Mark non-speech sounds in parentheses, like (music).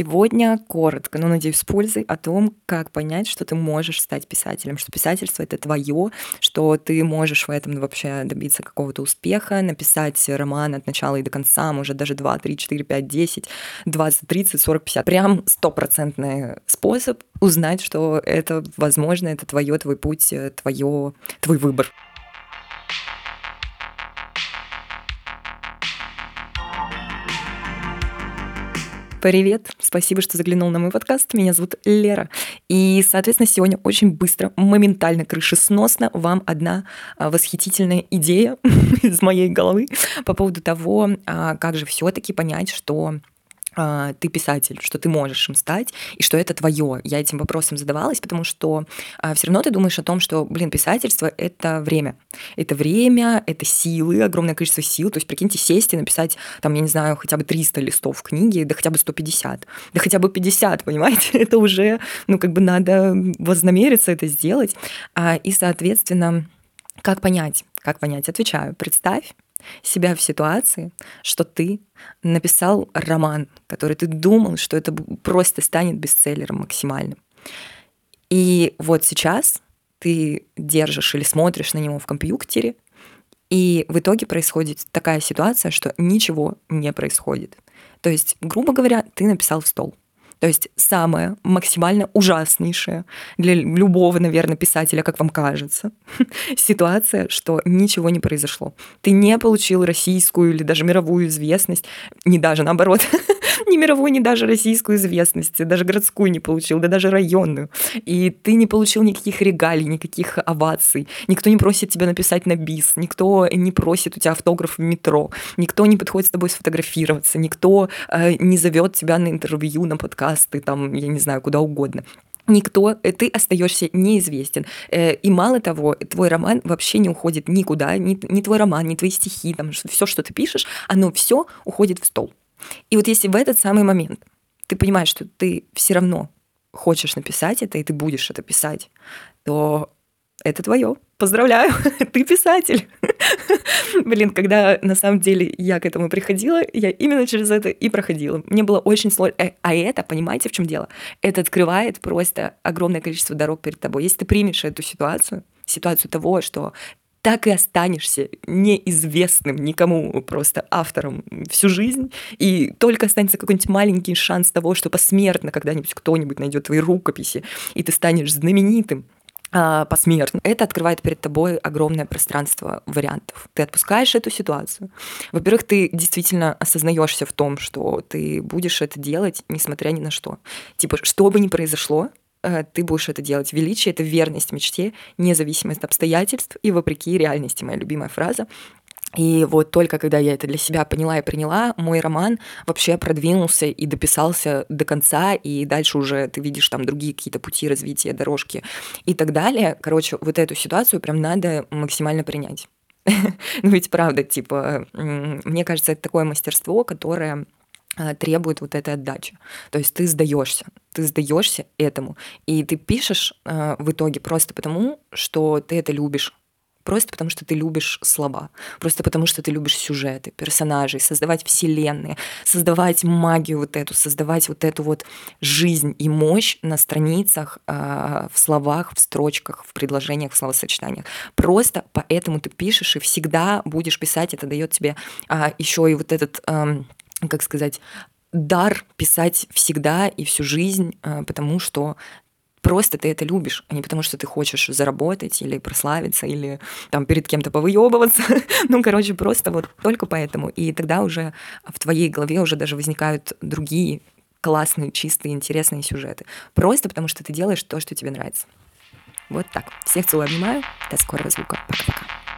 Сегодня коротко, но, надеюсь, с пользой о том, как понять, что ты можешь стать писателем, что писательство — это твое, что ты можешь в этом вообще добиться какого-то успеха, написать роман от начала и до конца, может, даже 2, 3, 4, 5, 10, 20, 30, 40, 50. Прям стопроцентный способ узнать, что это возможно, это твое, твой путь, твое, твой выбор. Привет, спасибо, что заглянул на мой подкаст. Меня зовут Лера. И, соответственно, сегодня очень быстро, моментально, крышесносно вам одна а, восхитительная идея (laughs) из моей головы по поводу того, а, как же все-таки понять, что ты писатель, что ты можешь им стать, и что это твое. Я этим вопросом задавалась, потому что а, все равно ты думаешь о том, что, блин, писательство — это время. Это время, это силы, огромное количество сил. То есть, прикиньте, сесть и написать, там, я не знаю, хотя бы 300 листов книги, да хотя бы 150, да хотя бы 50, (laughs) понимаете? Это уже, ну, как бы надо вознамериться это сделать. А, и, соответственно, как понять? Как понять? Отвечаю. Представь, себя в ситуации, что ты написал роман, который ты думал, что это просто станет бестселлером максимальным. И вот сейчас ты держишь или смотришь на него в компьютере, и в итоге происходит такая ситуация, что ничего не происходит. То есть, грубо говоря, ты написал в стол. То есть самое максимально ужаснейшее для любого, наверное, писателя, как вам кажется, (laughs) ситуация, что ничего не произошло. Ты не получил российскую или даже мировую известность, не даже наоборот, (laughs) ни мировую, ни даже российскую известность, даже городскую не получил, да даже районную. И ты не получил никаких регалий, никаких оваций. Никто не просит тебя написать на бис, никто не просит у тебя автограф в метро, никто не подходит с тобой сфотографироваться, никто э, не зовет тебя на интервью, на подкасты, там, я не знаю, куда угодно никто, э, ты остаешься неизвестен. Э, и мало того, твой роман вообще не уходит никуда, ни, ни твой роман, ни твои стихи, там, все, что ты пишешь, оно все уходит в стол. И вот если в этот самый момент ты понимаешь, что ты все равно хочешь написать это, и ты будешь это писать, то это твое. Поздравляю, (laughs) ты писатель. (laughs) Блин, когда на самом деле я к этому приходила, я именно через это и проходила. Мне было очень сложно. Э, а это, понимаете, в чем дело? Это открывает просто огромное количество дорог перед тобой. Если ты примешь эту ситуацию, ситуацию того, что так и останешься неизвестным никому просто автором всю жизнь, и только останется какой-нибудь маленький шанс того, что посмертно когда-нибудь кто-нибудь найдет твои рукописи, и ты станешь знаменитым, а, посмертно. Это открывает перед тобой огромное пространство вариантов. Ты отпускаешь эту ситуацию. Во-первых, ты действительно осознаешься в том, что ты будешь это делать, несмотря ни на что. Типа, что бы ни произошло, ты будешь это делать. Величие — это верность мечте, независимость от обстоятельств и вопреки реальности. Моя любимая фраза. И вот только когда я это для себя поняла и приняла, мой роман вообще продвинулся и дописался до конца, и дальше уже ты видишь там другие какие-то пути развития, дорожки и так далее. Короче, вот эту ситуацию прям надо максимально принять. (laughs) Ну ведь правда, типа, мне кажется, это такое мастерство, которое требует вот этой отдачи. То есть ты сдаешься, ты сдаешься этому, и ты пишешь э, в итоге просто потому, что ты это любишь, просто потому что ты любишь слова, просто потому что ты любишь сюжеты, персонажей, создавать вселенные, создавать магию вот эту, создавать вот эту вот жизнь и мощь на страницах, э, в словах, в строчках, в предложениях, в словосочетаниях. Просто поэтому ты пишешь и всегда будешь писать, это дает тебе э, еще и вот этот э, как сказать, дар писать всегда и всю жизнь, э, потому что просто ты это любишь, а не потому что ты хочешь заработать или прославиться, или там перед кем-то повыебываться. (laughs) ну, короче, просто вот только поэтому. И тогда уже в твоей голове уже даже возникают другие классные, чистые, интересные сюжеты. Просто потому что ты делаешь то, что тебе нравится. Вот так. Всех целую, обнимаю. До скорого звука. Пока-пока.